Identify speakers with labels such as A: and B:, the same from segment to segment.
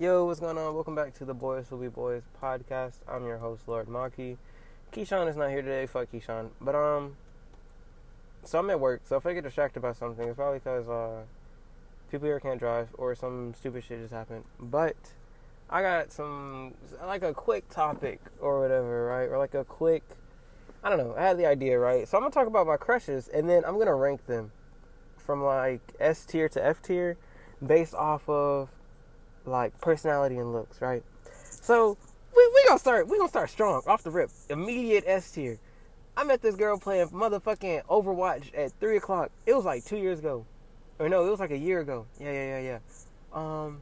A: Yo, what's going on? Welcome back to the Boys Will Be Boys podcast. I'm your host, Lord Maki. Keyshawn is not here today. Fuck Keyshawn. But um, so I'm at work. So if I get distracted by something, it's probably because uh, people here can't drive or some stupid shit just happened. But I got some like a quick topic or whatever, right? Or like a quick, I don't know. I had the idea, right? So I'm gonna talk about my crushes, and then I'm gonna rank them from like S tier to F tier based off of like personality and looks, right? So we we gonna start we gonna start strong off the rip. Immediate S tier. I met this girl playing motherfucking Overwatch at three o'clock. It was like two years ago, or no, it was like a year ago. Yeah, yeah, yeah, yeah. Um,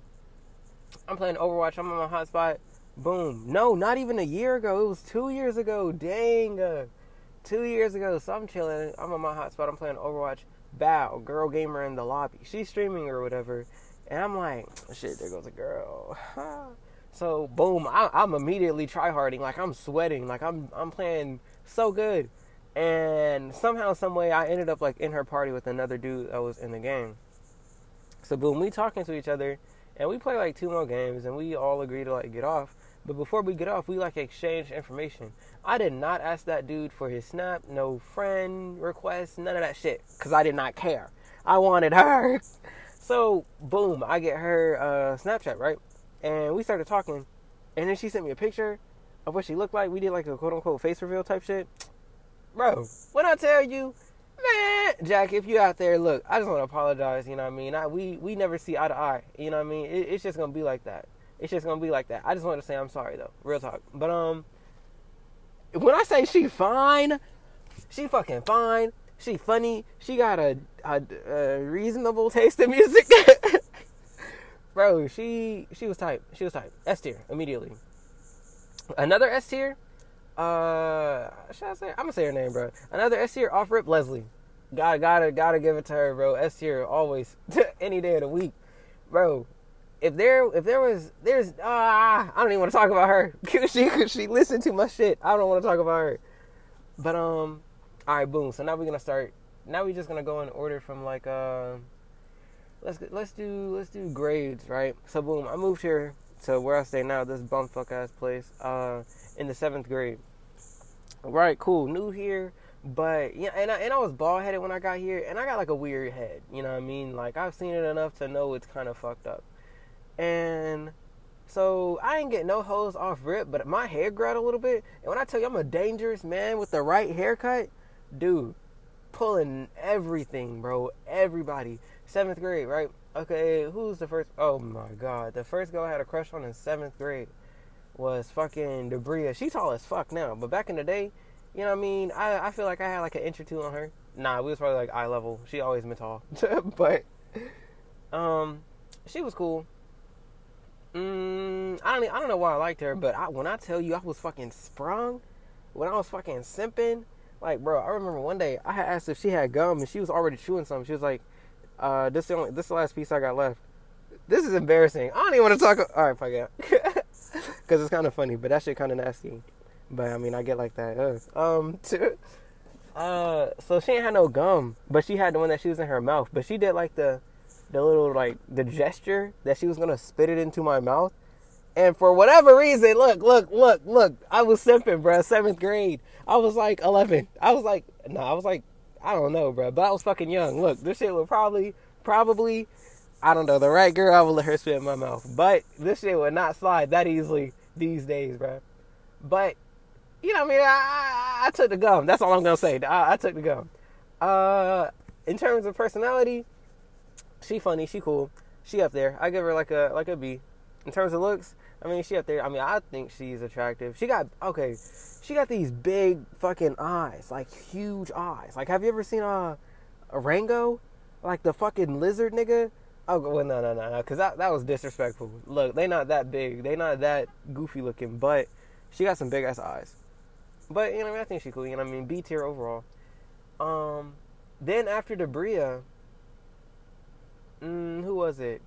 A: I'm playing Overwatch. I'm on my hotspot. Boom. No, not even a year ago. It was two years ago. Dang. Uh, two years ago. So I'm chilling. I'm on my hotspot. I'm playing Overwatch. Bow, girl gamer in the lobby. She's streaming or whatever. And I'm like, oh, shit, there goes a girl. so boom, I, am immediately tryharding, like I'm sweating, like I'm I'm playing so good. And somehow, some way, I ended up like in her party with another dude that was in the game. So boom, we talking to each other, and we play like two more games, and we all agree to like get off. But before we get off, we like exchange information. I did not ask that dude for his snap, no friend request, none of that shit, cause I did not care. I wanted her. So boom, I get her uh, Snapchat right, and we started talking, and then she sent me a picture of what she looked like. We did like a quote unquote face reveal type shit, bro. When I tell you, man, Jack, if you out there, look, I just want to apologize. You know what I mean? I, we we never see eye to eye. You know what I mean? It, it's just gonna be like that. It's just gonna be like that. I just want to say I'm sorry though, real talk. But um, when I say she fine, she fucking fine. She funny. She got a, a, a reasonable taste in music. Bro, she she was type. She was type. S tier immediately. Another S tier. Uh, should I say? I'm gonna say her name, bro. Another S tier off rip Leslie. Gotta gotta gotta give it to her, bro. S tier always, any day of the week, bro. If there if there was there's ah I don't even want to talk about her. she she listened to my shit. I don't want to talk about her. But um, all right, boom. So now we're gonna start. Now we're just gonna go in order from like uh, let's let's do let's do grades, right? So boom, I moved here to where I stay now, this bumfuck ass place, uh, in the seventh grade. Right, cool, new here, but yeah, and I and I was bald headed when I got here, and I got like a weird head. You know what I mean? Like I've seen it enough to know it's kind of fucked up, and. So I ain't get no hoes off rip, but my hair grew out a little bit. And when I tell you I'm a dangerous man with the right haircut, dude, pulling everything, bro. Everybody. Seventh grade, right? Okay, who's the first? Oh my god, the first girl I had a crush on in seventh grade was fucking Debria. She tall as fuck now, but back in the day, you know what I mean? I, I feel like I had like an inch or two on her. Nah, we was probably like eye level. She always been tall, but um, she was cool. Mm, I don't I don't know why I liked her, but I, when I tell you I was fucking sprung, when I was fucking simping, like, bro, I remember one day I asked if she had gum and she was already chewing something. She was like, uh, this is the only, this is the last piece I got left. This is embarrassing. I don't even want to talk. All right, fuck yeah, because it's kind of funny, but that shit kind of nasty. But I mean, I get like that. Um, uh, so she ain't had no gum, but she had the one that she was in her mouth. But she did like the, the little like the gesture that she was gonna spit it into my mouth. And for whatever reason, look, look, look, look, I was simping, bro. Seventh grade. I was like 11. I was like, no, I was like, I don't know, bro. But I was fucking young. Look, this shit would probably, probably, I don't know, the right girl, I would let her spit in my mouth. But this shit would not slide that easily these days, bro. But, you know what I mean? I, I, I took the gum. That's all I'm going to say. I, I took the gum. Uh, in terms of personality, she funny, she cool. She up there. I give her like a like a B. In terms of looks, I mean, she up there. I mean, I think she's attractive. She got okay. She got these big fucking eyes, like huge eyes. Like, have you ever seen a, a Rango, like the fucking lizard nigga? Oh well, no, no, no, no, because that that was disrespectful. Look, they not that big. They not that goofy looking, but she got some big ass eyes. But you know, I, mean, I think she cool. You know, I mean, B tier overall. Um, then after Debria, mm, who was it?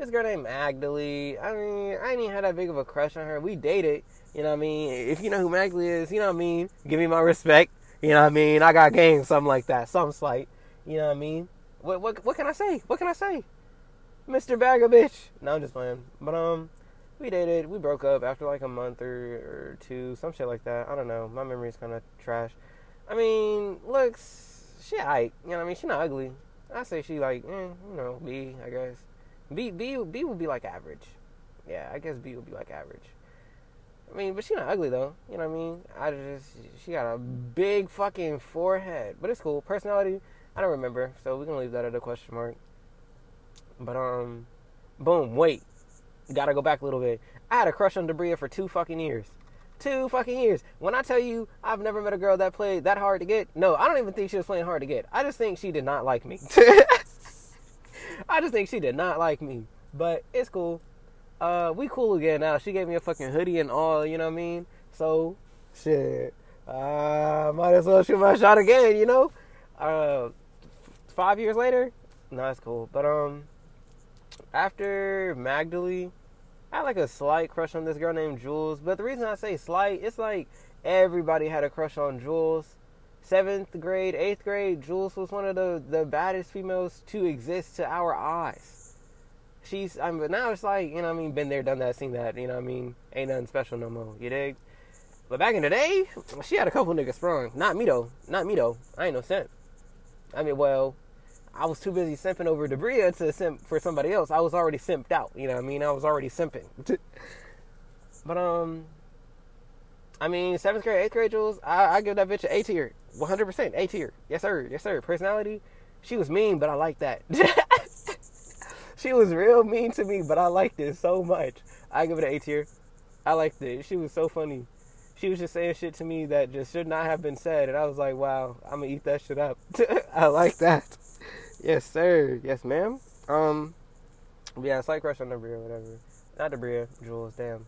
A: This girl named Magdalene. I mean, I even had that big of a crush on her. We dated, you know what I mean? If you know who Magdalene is, you know what I mean? Give me my respect. You know what I mean? I got game, something like that. Something slight. You know what I mean? What what what can I say? What can I say? Mr. Bag of Bitch. No, I'm just playing. But um, we dated. We broke up after like a month or, or two, some shit like that. I don't know. My memory's kind of trash. I mean, looks, she aight. You know what I mean? She not ugly. I say she like, eh, you know, B, I guess. B, B, B would be like average. Yeah, I guess B would be like average. I mean, but she not ugly though. You know what I mean? I just she got a big fucking forehead, but it's cool. Personality, I don't remember, so we can leave that at a question mark. But um, boom. Wait, gotta go back a little bit. I had a crush on Debria for two fucking years. Two fucking years. When I tell you I've never met a girl that played that hard to get, no, I don't even think she was playing hard to get. I just think she did not like me. I just think she did not like me. But it's cool. Uh, we cool again now. She gave me a fucking hoodie and all, you know what I mean? So, shit. Uh, might as well shoot my shot again, you know? Uh, five years later, no, that's cool. But, um, after Magdalene, I had like a slight crush on this girl named Jules. But the reason I say slight, it's like everybody had a crush on Jules. Seventh grade, eighth grade, Jules was one of the, the baddest females to exist to our eyes. She's, I mean, but now it's like, you know I mean, been there, done that, seen that, you know I mean? Ain't nothing special no more, you dig? But back in the day, she had a couple niggas sprung. Not me though. Not me though. I ain't no simp. I mean, well, I was too busy simping over Debria to simp for somebody else. I was already simped out. You know I mean? I was already simping. but um, I mean, seventh grade, eighth grade, Jules, I, I give that bitch an A tier, 100% A tier. Yes sir, yes sir. Personality, she was mean, but I like that. she was real mean to me, but I liked it so much. I give it an A tier. I liked it. She was so funny. She was just saying shit to me that just should not have been said, and I was like, "Wow, I'm gonna eat that shit up." I like that. Yes, sir. Yes, ma'am. Um, yeah, slight crush on Debria, whatever. Not Debria, Jules. Damn.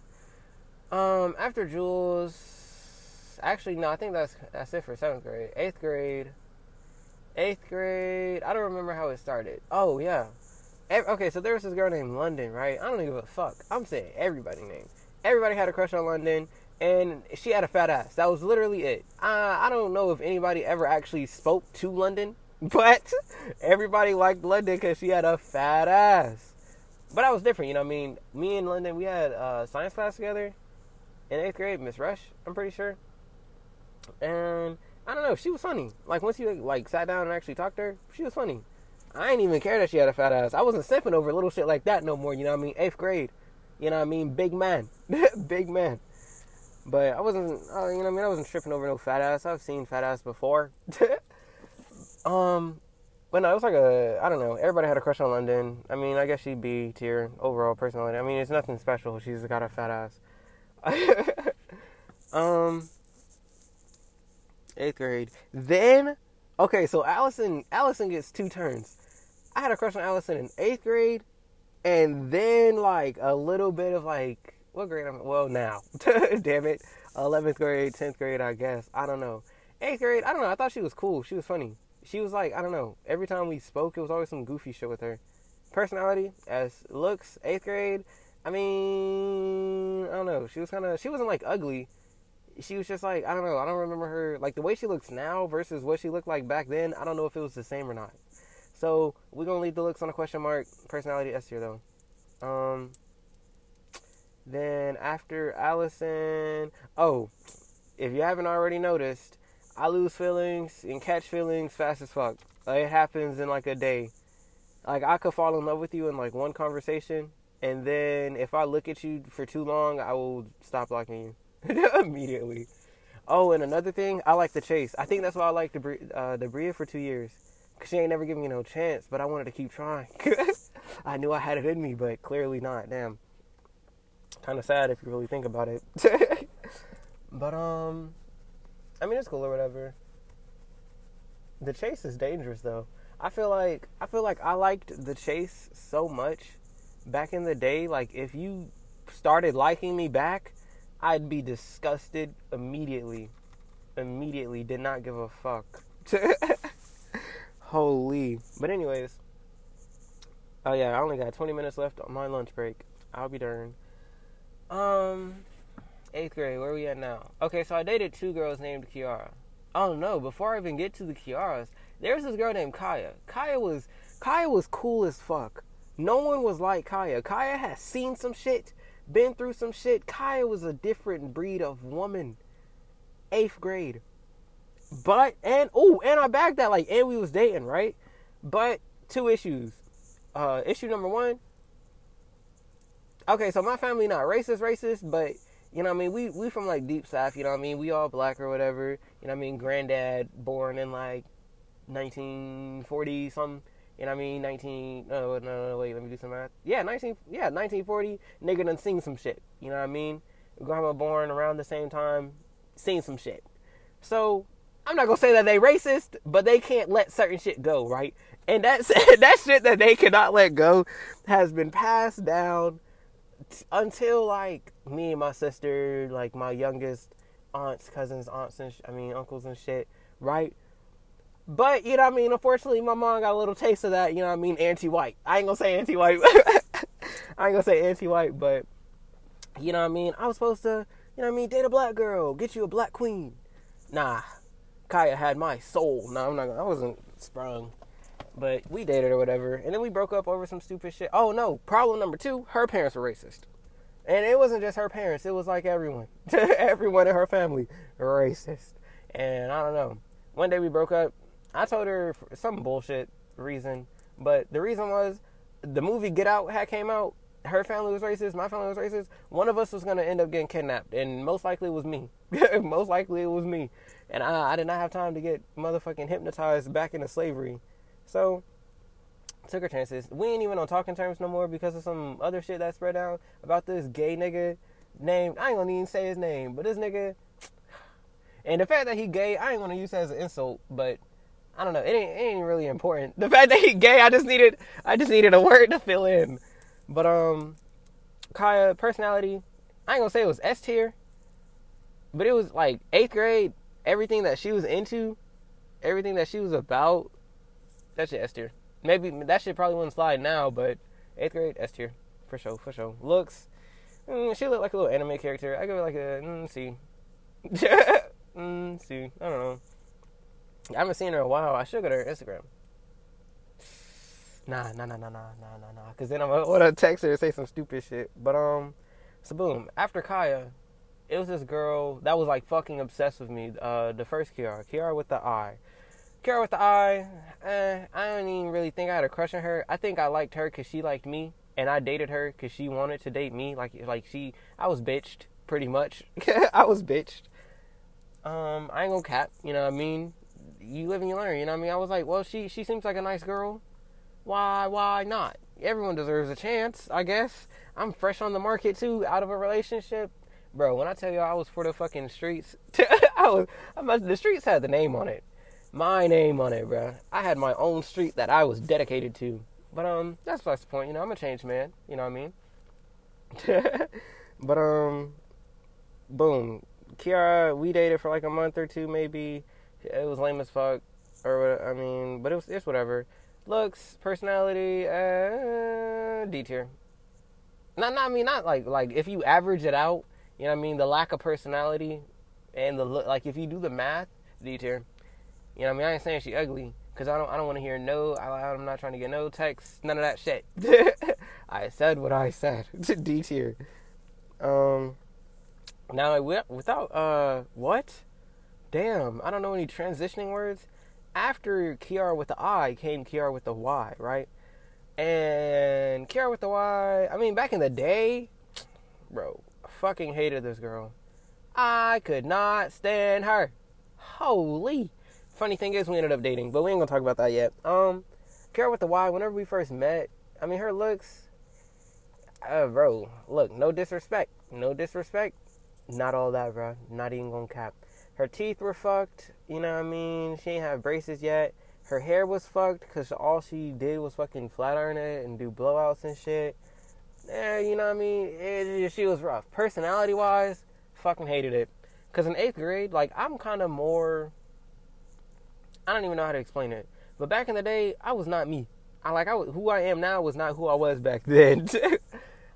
A: Um, after Jules, actually, no, I think that's that's it for seventh grade. Eighth grade, eighth grade. I don't remember how it started. Oh yeah. Okay, so there was this girl named London, right? I don't give a fuck. I'm saying everybody named. Everybody had a crush on London, and she had a fat ass. That was literally it. I, I don't know if anybody ever actually spoke to London but everybody liked London because she had a fat ass. But I was different, you know. I mean, me and London, we had uh, science class together in eighth grade. Miss Rush, I'm pretty sure. And I don't know, she was funny. Like once you like sat down and actually talked to her, she was funny. I didn't even care that she had a fat ass. I wasn't simping over little shit like that no more. You know what I mean? Eighth grade. You know what I mean? Big man, big man. But I wasn't. Uh, you know what I mean? I wasn't tripping over no fat ass. I've seen fat ass before. Um, but no, it was like a I don't know. Everybody had a crush on London. I mean, I guess she'd be tier overall personality. I mean, it's nothing special. She's got a fat ass. um, eighth grade. Then, okay, so Allison Allison gets two turns. I had a crush on Allison in eighth grade, and then like a little bit of like what grade am I? Well, now, damn it, eleventh grade, tenth grade, I guess. I don't know. Eighth grade, I don't know. I thought she was cool. She was funny she was like, I don't know. Every time we spoke, it was always some goofy shit with her. Personality, as looks, eighth grade. I mean, I don't know. She was kind of. She wasn't like ugly. She was just like I don't know. I don't remember her like the way she looks now versus what she looked like back then. I don't know if it was the same or not. So we're gonna leave the looks on a question mark. Personality S tier though. Um. Then after Allison, oh, if you haven't already noticed, I lose feelings and catch feelings fast as fuck. Like, it happens in like a day. Like I could fall in love with you in like one conversation, and then if I look at you for too long, I will stop liking you immediately. Oh, and another thing, I like the chase. I think that's why I like the uh, Debria for two years, cause she ain't never given me no chance. But I wanted to keep trying. I knew I had it in me, but clearly not. Damn. Kind of sad if you really think about it. but um, I mean, it's cool or whatever. The chase is dangerous though. I feel like I feel like I liked the chase so much back in the day. Like if you started liking me back, I'd be disgusted immediately. Immediately, did not give a fuck. Holy. But anyways. Oh yeah, I only got 20 minutes left on my lunch break. I'll be darned. Um eighth grade. Where are we at now? Okay, so I dated two girls named Kiara. Oh no! Before I even get to the Kiaras, there was this girl named Kaya. Kaya was Kaya was cool as fuck. No one was like Kaya. Kaya has seen some shit, been through some shit. Kaya was a different breed of woman. Eighth grade. But and oh, and I bagged that like and we was dating, right? But two issues. Uh issue number one. Okay, so my family not racist, racist, but you know what I mean, we we from like deep south, you know what I mean? We all black or whatever. You know what I mean? Granddad born in like 1940 something. What I mean? 19 uh, no, no, no, wait, let me do some math. Yeah, 19 yeah, 1940, nigga done seen some shit. You know what I mean? Grandma born around the same time, seen some shit. So, I'm not gonna say that they racist, but they can't let certain shit go, right? And that's that shit that they cannot let go has been passed down t- until like me and my sister, like my youngest aunts, cousins, aunts, and sh- I mean uncles and shit, right? But you know what I mean. Unfortunately, my mom got a little taste of that. You know what I mean? Anti-white. I ain't gonna say anti-white. I ain't gonna say anti-white, but you know what I mean. I was supposed to, you know what I mean, date a black girl, get you a black queen. Nah, Kaya had my soul. No, I'm not. Gonna, I wasn't sprung, but we dated or whatever, and then we broke up over some stupid shit. Oh no! Problem number two: her parents were racist, and it wasn't just her parents. It was like everyone, everyone in her family racist. And I don't know. One day we broke up. I told her some bullshit reason, but the reason was the movie Get Out had came out. Her family was racist. My family was racist. One of us was gonna end up getting kidnapped, and most likely it was me. most likely it was me, and I, I did not have time to get motherfucking hypnotized back into slavery. So took her chances. We ain't even on talking terms no more because of some other shit that spread out about this gay nigga named I ain't gonna even say his name, but this nigga and the fact that he gay, I ain't gonna use that as an insult, but I don't know. It ain't, it ain't really important. The fact that he gay, I just needed I just needed a word to fill in. But um Kaya personality, I ain't gonna say it was S tier, but it was like eighth grade, everything that she was into, everything that she was about, that shit S tier. Maybe that shit probably wouldn't slide now, but eighth grade S tier. For sure, for sure. Looks mm, she looked like a little anime character. I give her like a mm, C. mm, C. I don't know. I haven't seen her in a while. I should go to her Instagram. Nah, nah, nah, nah, nah, nah, nah, nah. Cause then I'm gonna text her and say some stupid shit. But um, so boom. After Kaya, it was this girl that was like fucking obsessed with me. Uh, the first Kiara, Kiara with the eye. Kiara with the eye. Eh, I don't even really think I had a crush on her. I think I liked her because she liked me, and I dated her because she wanted to date me. Like, like she, I was bitched pretty much. I was bitched. Um, I ain't gonna cap. You know what I mean? You live and you learn. You know what I mean? I was like, well, she she seems like a nice girl. Why why not? Everyone deserves a chance, I guess. I'm fresh on the market too, out of a relationship. Bro, when I tell you I was for the fucking streets, I was I'm, the streets had the name on it. My name on it, bro. I had my own street that I was dedicated to. But um that's that's the point, you know, I'm a changed man, you know what I mean? but um boom. Kiara, we dated for like a month or two maybe. It was lame as fuck. Or I mean, but it was it's whatever looks, personality, uh, D tier. Not, not I mean, not like like if you average it out, you know what I mean. The lack of personality and the look, like if you do the math, D tier. You know what I mean. I ain't saying she ugly because I don't I don't want to hear no. I, I'm not trying to get no texts, none of that shit. I said what I said. D tier. Um. Now without uh what? Damn, I don't know any transitioning words after Kiara with the I came Kiara with the Y, right? And Kiara with the Y, I mean, back in the day, bro, fucking hated this girl. I could not stand her. Holy. Funny thing is, we ended up dating, but we ain't gonna talk about that yet. Um, Kiara with the Y, whenever we first met, I mean, her looks, uh, bro, look, no disrespect, no disrespect, not all that, bro, not even gonna cap. Her teeth were fucked. You know what I mean? She didn't have braces yet. Her hair was fucked because all she did was fucking flat iron it and do blowouts and shit. Yeah, you know what I mean? It, she was rough. Personality wise, fucking hated it. Because in eighth grade, like, I'm kind of more. I don't even know how to explain it. But back in the day, I was not me. I like I was, who I am now was not who I was back then.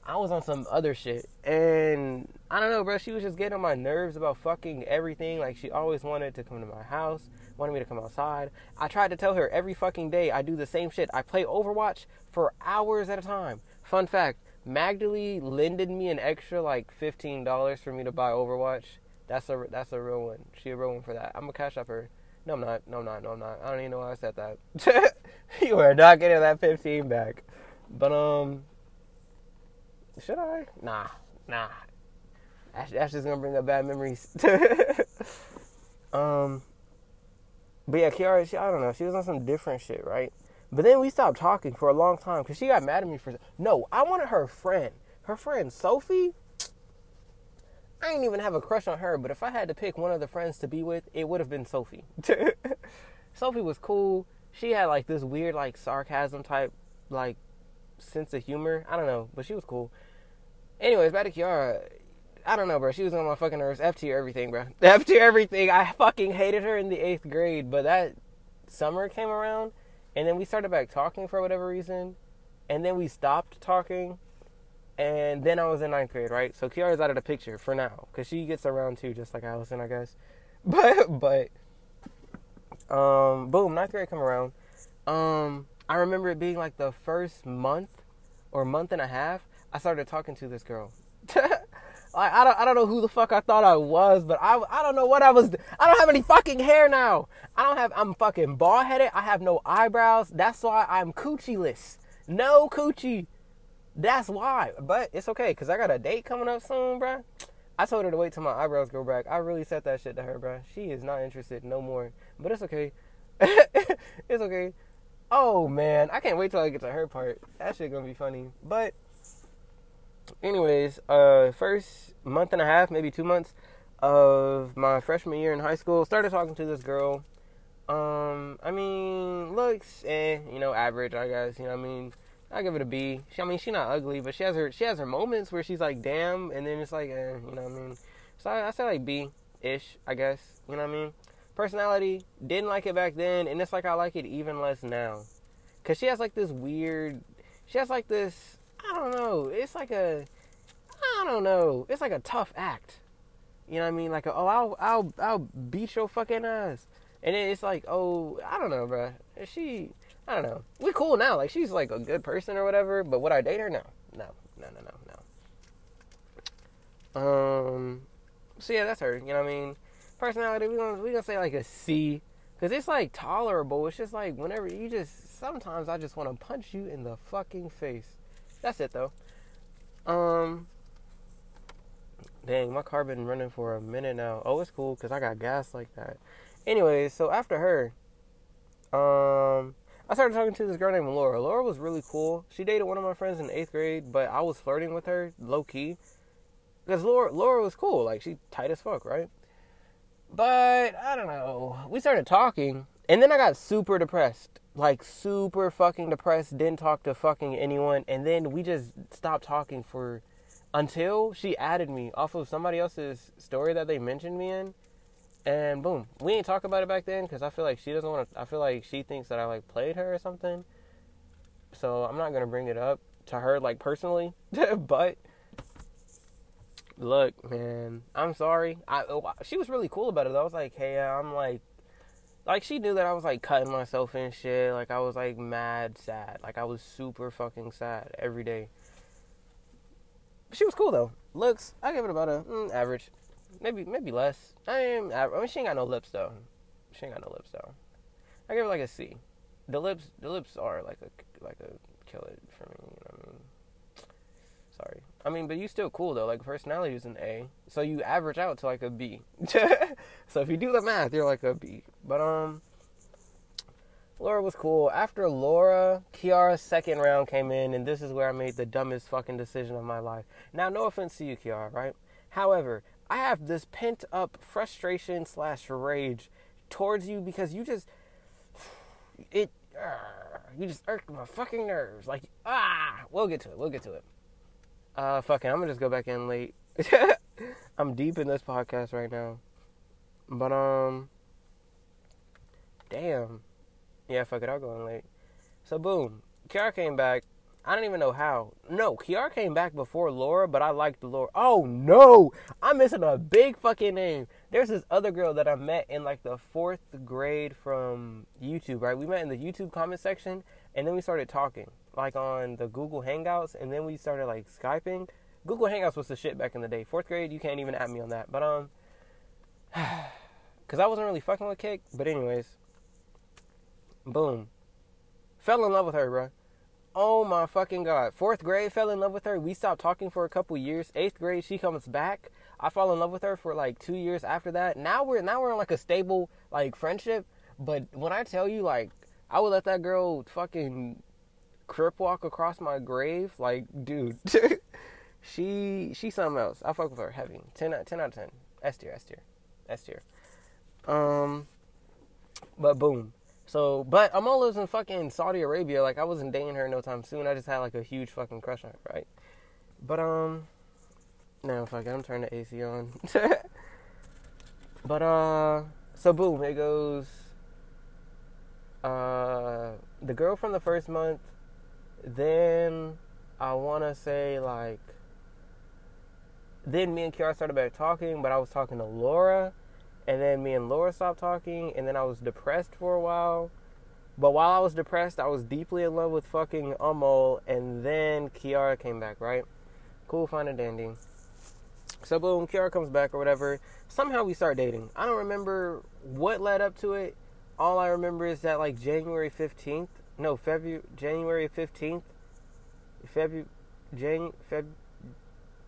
A: I was on some other shit, and I don't know, bro. She was just getting on my nerves about fucking everything. Like she always wanted to come to my house, wanted me to come outside. I tried to tell her every fucking day I do the same shit. I play Overwatch for hours at a time. Fun fact: Magdalene lended me an extra like fifteen dollars for me to buy Overwatch. That's a that's a real one. She a real one for that. I'm gonna cash up her. No, I'm not. No, I'm not. No, I'm not. I don't even know why I said that. you are not getting that fifteen back. But um, should I? Nah, nah. That's, that's just gonna bring up bad memories. um, but yeah, Kiara, she, I don't know. She was on some different shit, right? But then we stopped talking for a long time because she got mad at me for. No, I wanted her friend. Her friend Sophie. I didn't even have a crush on her, but if I had to pick one of the friends to be with, it would have been Sophie. Sophie was cool. She had like this weird, like sarcasm type, like sense of humor. I don't know, but she was cool. Anyways, back to Kiara. I don't know, bro. She was on my fucking nerves. F tier everything, bro. F tier everything. I fucking hated her in the eighth grade, but that summer came around, and then we started back talking for whatever reason, and then we stopped talking, and then I was in ninth grade, right? So Kiara's out of the picture for now, cause she gets around too, just like Allison, I guess. But but um, boom, ninth grade come around. Um, I remember it being like the first month or month and a half. I started talking to this girl. I, I don't I don't know who the fuck I thought I was, but I I don't know what I was. I don't have any fucking hair now. I don't have. I'm fucking bald headed. I have no eyebrows. That's why I'm coochieless. No coochie. That's why. But it's okay because I got a date coming up soon, bruh. I told her to wait till my eyebrows grow back. I really said that shit to her, bruh. She is not interested no more. But it's okay. it's okay. Oh man, I can't wait till I get to her part. That shit gonna be funny. But anyways, uh, first month and a half, maybe two months of my freshman year in high school, started talking to this girl. Um, I mean, looks, eh, you know, average, I guess. You know, I mean, I give it a B. She, I mean, she's not ugly, but she has her she has her moments where she's like, damn, and then it's like, eh, you know, I mean. So I, I say like B ish, I guess. You know what I mean? Personality, didn't like it back then, and it's like I like it even less now, cause she has like this weird, she has like this It's like a, I don't know. It's like a tough act. You know what I mean? Like, a, oh, I'll, I'll, I'll beat your fucking ass. And then it's like, oh, I don't know, bro. She, I don't know. We cool now. Like, she's like a good person or whatever. But would I date her? No, no, no, no, no, no. Um. So yeah, that's her. You know what I mean? Personality, we gonna we gonna say like a C, cause it's like tolerable. It's just like whenever you just sometimes I just want to punch you in the fucking face. That's it though. Um. Dang, my car been running for a minute now. Oh, it's cool because I got gas like that. Anyways, so after her, um, I started talking to this girl named Laura. Laura was really cool. She dated one of my friends in eighth grade, but I was flirting with her low key because Laura Laura was cool. Like she tight as fuck, right? But I don't know. We started talking, and then I got super depressed like super fucking depressed, didn't talk to fucking anyone, and then we just stopped talking for until she added me off of somebody else's story that they mentioned me in, and boom, we ain't talk about it back then because I feel like she doesn't want to. I feel like she thinks that I like played her or something, so I'm not gonna bring it up to her like personally, but. Look, man, I'm sorry. I oh, she was really cool about it. I was like, "Hey, I'm like like she knew that I was like cutting myself and shit. Like I was like mad sad. Like I was super fucking sad every day. She was cool though. Looks, I give it about a mm, average, maybe maybe less. I am. I mean, she ain't got no lips though. She ain't got no lips though. I give her like a C. The lips, the lips are like a like a kill it for me. You know what I mean? Sorry. I mean, but you still cool though. Like personality is an A, so you average out to like a B. so if you do the math, you're like a B. But um, Laura was cool. After Laura, Kiara's second round came in, and this is where I made the dumbest fucking decision of my life. Now, no offense to you, Kiara, right? However, I have this pent up frustration slash rage towards you because you just it uh, you just irked my fucking nerves. Like ah, we'll get to it. We'll get to it. Uh, fucking, I'm gonna just go back in late. I'm deep in this podcast right now. But, um, damn. Yeah, fuck it, I'll go in late. So, boom. Kiara came back. I don't even know how. No, Kiara came back before Laura, but I liked Laura. Oh no, I'm missing a big fucking name. There's this other girl that I met in like the fourth grade from YouTube. Right, we met in the YouTube comment section, and then we started talking like on the Google Hangouts, and then we started like skyping. Google Hangouts was the shit back in the day. Fourth grade, you can't even at me on that. But um, cause I wasn't really fucking with Kick. But anyways, boom, fell in love with her, bro. Oh my fucking god. Fourth grade, fell in love with her. We stopped talking for a couple years. Eighth grade, she comes back. I fall in love with her for like two years after that. Now we're now we're in like a stable like friendship. But when I tell you like I would let that girl fucking crip walk across my grave, like dude, she she's something else. I fuck with her heavy. 10, 10 out of ten. S tier, S tier, S tier. Um, but boom. So, but I'm all in fucking Saudi Arabia. Like, I wasn't dating her no time soon. I just had like a huge fucking crush on her, right? But um, no, fuck it. I'm turning the AC on. but uh, so boom, it goes. Uh, the girl from the first month. Then I want to say like. Then me and Kiara started back talking, but I was talking to Laura and then me and Laura stopped talking, and then I was depressed for a while. But while I was depressed, I was deeply in love with fucking Amol, and then Kiara came back, right? Cool, fine, and dandy. So boom, Kiara comes back or whatever. Somehow we start dating. I don't remember what led up to it. All I remember is that like January fifteenth, no February, January fifteenth, February, Jan, Feb,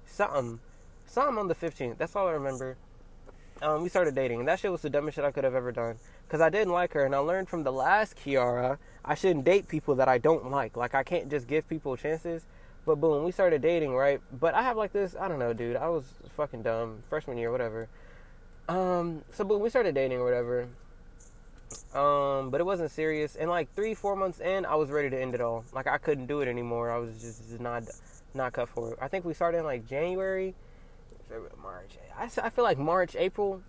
A: something, something on the fifteenth. That's all I remember um, we started dating, and that shit was the dumbest shit I could have ever done. Cause I didn't like her, and I learned from the last Kiara, I shouldn't date people that I don't like. Like I can't just give people chances. But boom, we started dating, right? But I have like this, I don't know, dude. I was fucking dumb, freshman year, whatever. Um, so boom, we started dating or whatever. Um, but it wasn't serious. And like three, four months in, I was ready to end it all. Like I couldn't do it anymore. I was just not, not cut for it. I think we started in like January February, March. I, I feel like March, April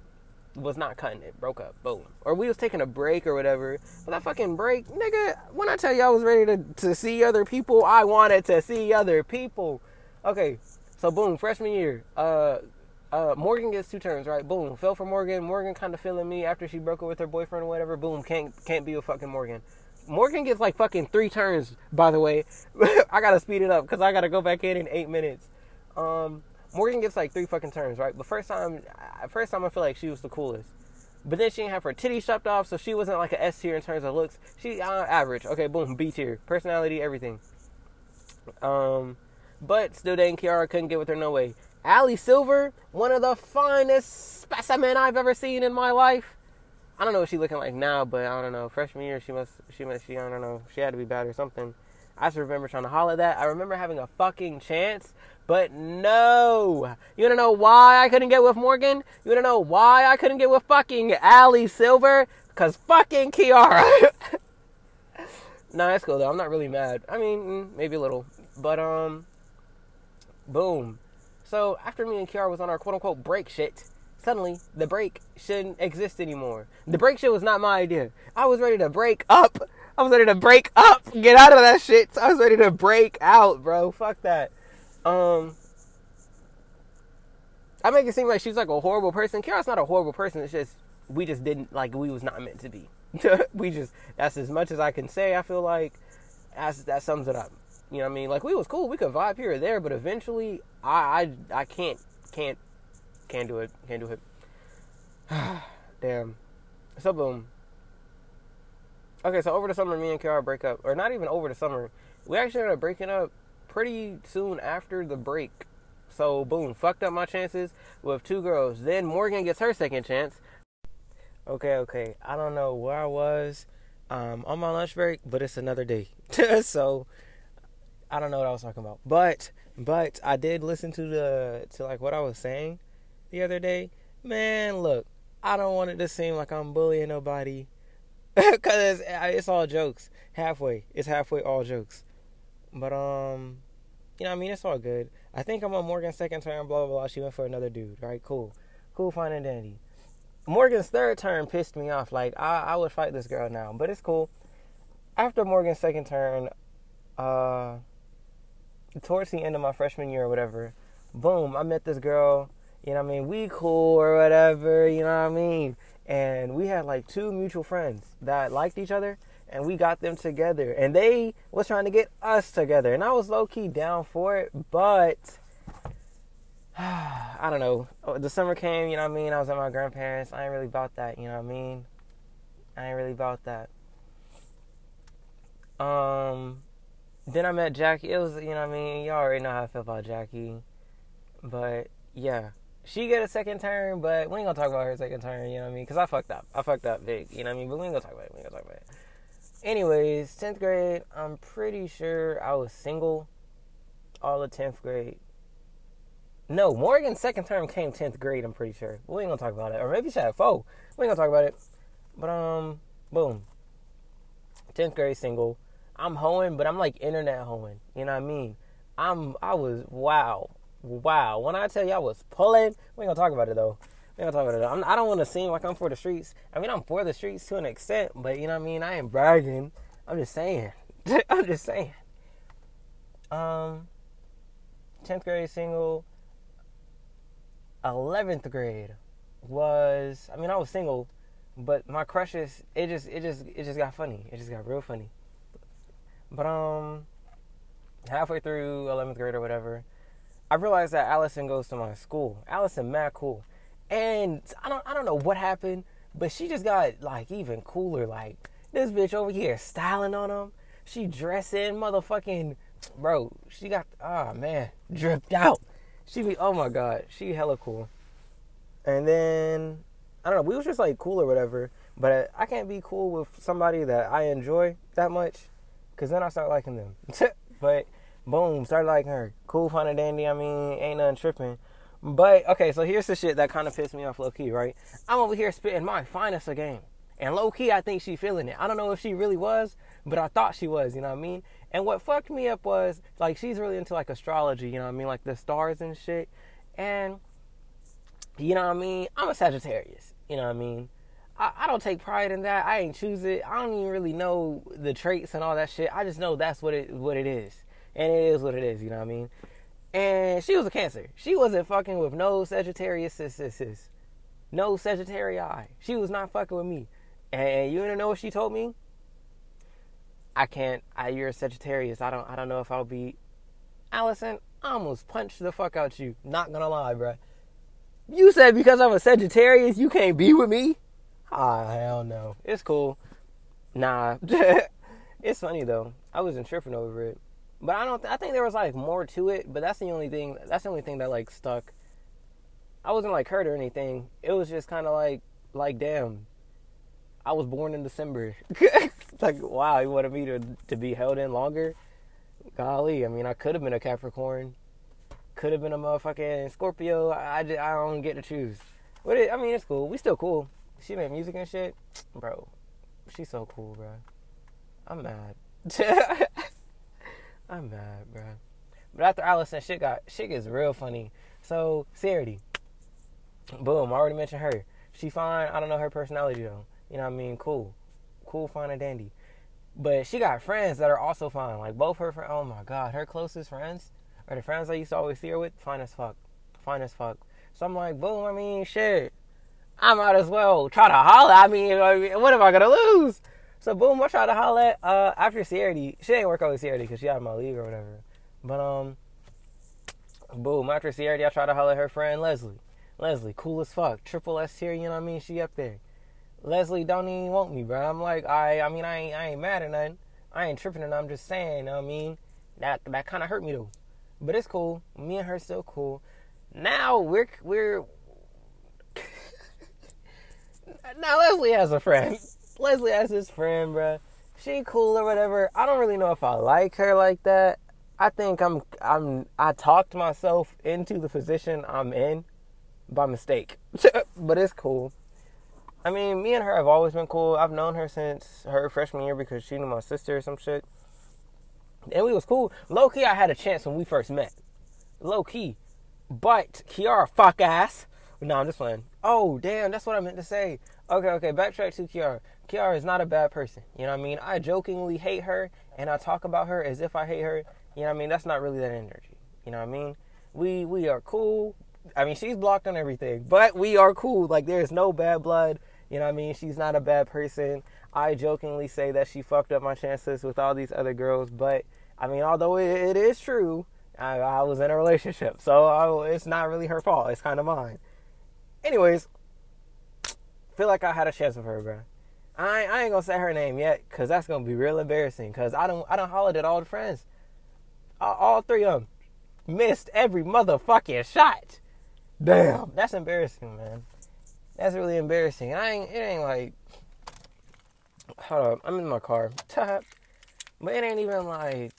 A: was not cutting it. Broke up. Boom. Or we was taking a break or whatever. But that fucking break, nigga, when I tell you I was ready to, to see other people, I wanted to see other people. Okay, so boom, freshman year. Uh, uh, Morgan gets two turns, right? Boom, fell for Morgan. Morgan kind of feeling me after she broke up with her boyfriend or whatever. Boom, can't can't be with fucking Morgan. Morgan gets like fucking three turns, by the way. I gotta speed it up because I gotta go back in in eight minutes. Um, Morgan gets like three fucking turns, right? But first time, first time I feel like she was the coolest. But then she didn't have her titties chopped off, so she wasn't like an S tier in terms of looks. She uh, average. Okay, boom, B tier, personality, everything. Um, but still dating Kiara, couldn't get with her no way. Allie Silver, one of the finest specimen I've ever seen in my life. I don't know what she's looking like now, but I don't know. Freshman year, she must, she must, she, I don't know. She had to be bad or something. I just remember trying to holler that. I remember having a fucking chance, but no. You wanna know why I couldn't get with Morgan? You wanna know why I couldn't get with fucking Allie Silver? Cause fucking Kiara. nah, that's cool though. I'm not really mad. I mean, mm, maybe a little. But, um, boom. So after me and Kiara was on our quote unquote break shit, suddenly the break shouldn't exist anymore. The break shit was not my idea. I was ready to break up I was ready to break up. Get out of that shit. I was ready to break out, bro. Fuck that. Um, I make it seem like she's like a horrible person. Kiara's not a horrible person. It's just we just didn't like we was not meant to be. we just that's as much as I can say. I feel like that's that sums it up. You know what I mean? Like we was cool. We could vibe here or there, but eventually I I I can't can't can't do it. Can't do it. Damn. So boom. Okay, so over the summer, me and Kiara break up, or not even over the summer. We actually ended up breaking up pretty soon after the break. So boom, fucked up my chances with two girls. Then Morgan gets her second chance. Okay, okay. I don't know where I was um, on my lunch break, but it's another day. so I don't know what I was talking about. But but I did listen to the to like what I was saying the other day. Man, look, I don't want it to seem like I'm bullying nobody Cause it's, it's all jokes. Halfway, it's halfway all jokes. But um, you know, I mean, it's all good. I think I'm on Morgan's second turn. Blah blah blah. She went for another dude. Right? Cool, cool. Fine identity. Morgan's third turn pissed me off. Like I, I would fight this girl now, but it's cool. After Morgan's second turn, uh, towards the end of my freshman year or whatever, boom, I met this girl. You know what I mean? We cool or whatever. You know what I mean? And we had like two mutual friends that liked each other, and we got them together. And they was trying to get us together, and I was low key down for it, but. I don't know. Oh, the summer came, you know what I mean? I was at my grandparents. I ain't really about that, you know what I mean? I ain't really about that. Um, then I met Jackie. It was, you know what I mean? Y'all already know how I feel about Jackie. But, yeah. She get a second turn, but we ain't gonna talk about her second turn, you know what I mean? Because I fucked up. I fucked up big, you know what I mean? But we ain't gonna talk about it. We ain't gonna talk about it. Anyways, 10th grade, I'm pretty sure I was single all of 10th grade. No, Morgan's second term came 10th grade, I'm pretty sure. We ain't gonna talk about it. Or maybe she had four. We ain't gonna talk about it. But, um, boom. 10th grade single. I'm hoeing, but I'm like internet hoeing. You know what I mean? I'm I was wow, wow. When I tell you I was pulling, we ain't gonna talk about it though. Gonna about. I'm, I do not want to seem like I'm for the streets. I mean, I'm for the streets to an extent, but you know what I mean. I ain't bragging. I'm just saying. I'm just saying. Um, tenth grade single. Eleventh grade was. I mean, I was single, but my crushes. It just, it just, it just got funny. It just got real funny. But um, halfway through 11th grade or whatever, I realized that Allison goes to my school. Allison, mad cool, and I don't I don't know what happened, but she just got like even cooler. Like this bitch over here styling on him. She dressing, motherfucking, bro. She got oh man, dripped out. She be oh my god, she hella cool. And then I don't know, we was just like cool or whatever. But I can't be cool with somebody that I enjoy that much Cause then I start liking them. but boom, started liking her. Cool, fun and dandy. I mean, ain't nothing tripping. But okay, so here's the shit that kind of pissed me off low key, right? I'm over here spitting my finest a game. And low key, I think she feeling it. I don't know if she really was, but I thought she was, you know what I mean? And what fucked me up was, like, she's really into, like, astrology, you know what I mean? Like, the stars and shit. And, you know what I mean? I'm a Sagittarius, you know what I mean? I, I don't take pride in that. I ain't choose it. I don't even really know the traits and all that shit. I just know that's what it what it is, and it is what it is. You know what I mean? And she was a Cancer. She wasn't fucking with no Sagittarius sis, sis, sis. no Sagittarii. She was not fucking with me. And you wanna know what she told me? I can't. I, you're a Sagittarius. I don't. I don't know if I'll be. Allison, I almost punched the fuck out you. Not gonna lie, bruh. You said because I'm a Sagittarius, you can't be with me. Ah, hell no. It's cool. Nah. it's funny though. I wasn't tripping over it. But I don't I think there was like more to it, but that's the only thing that's the only thing that like stuck. I wasn't like hurt or anything. It was just kind of like like damn. I was born in December. like wow, you wanted me to to be held in longer? Golly, I mean, I could have been a Capricorn. Could have been a motherfucking Scorpio. I, I, I don't get to choose. But it, I mean, it's cool. We still cool she made music and shit, bro. She's so cool, bro. I'm mad. I'm mad, bro. But after Allison, shit got shit gets real funny. So Sarity, boom. I already mentioned her. She fine. I don't know her personality though. You know what I mean? Cool, cool, fine and dandy. But she got friends that are also fine. Like both her friends. Oh my god, her closest friends are the friends I used to always see her with. Fine as fuck. Fine as fuck. So I'm like, boom. I mean, shit. I might as well try to holler. I mean, what am I gonna lose? So boom, I tried to holler at, uh, after Sierra. She ain't work out with Sierra because she out of my league or whatever. But um, boom, after Sierra, I tried to holler at her friend Leslie. Leslie, cool as fuck, triple S here. You know what I mean? She up there. Leslie don't even want me, bro. I'm like, I, I mean, I ain't, I ain't mad at nothing. I ain't tripping, and I'm just saying. You know what I mean, that that kind of hurt me though. But it's cool. Me and her still cool. Now we're we're now Leslie has a friend. Leslie has his friend, bro. She cool or whatever. I don't really know if I like her like that. I think I'm I'm I talked myself into the position I'm in by mistake. but it's cool. I mean, me and her have always been cool. I've known her since her freshman year because she knew my sister or some shit. And we was cool. Low key, I had a chance when we first met. Low key. But Kiara, fuck ass. No, I'm just playing. Oh, damn, that's what I meant to say. Okay, okay, backtrack to Kiara. Kiara is not a bad person. You know what I mean? I jokingly hate her and I talk about her as if I hate her. You know what I mean? That's not really that energy. You know what I mean? We we are cool. I mean, she's blocked on everything, but we are cool. Like there's no bad blood. You know what I mean? She's not a bad person. I jokingly say that she fucked up my chances with all these other girls, but I mean, although it, it is true, I, I, was in a relationship, so I, it's not really her fault. It's kind of mine. Anyways, feel like I had a chance with her, bro. I, I ain't gonna say her name yet, cause that's gonna be real embarrassing. Cause I don't I don't hollered at all the friends, all, all three of them missed every motherfucking shot. Damn, that's embarrassing, man. That's really embarrassing. I ain't. It ain't like. Hold up, I'm in my car. But it ain't even like.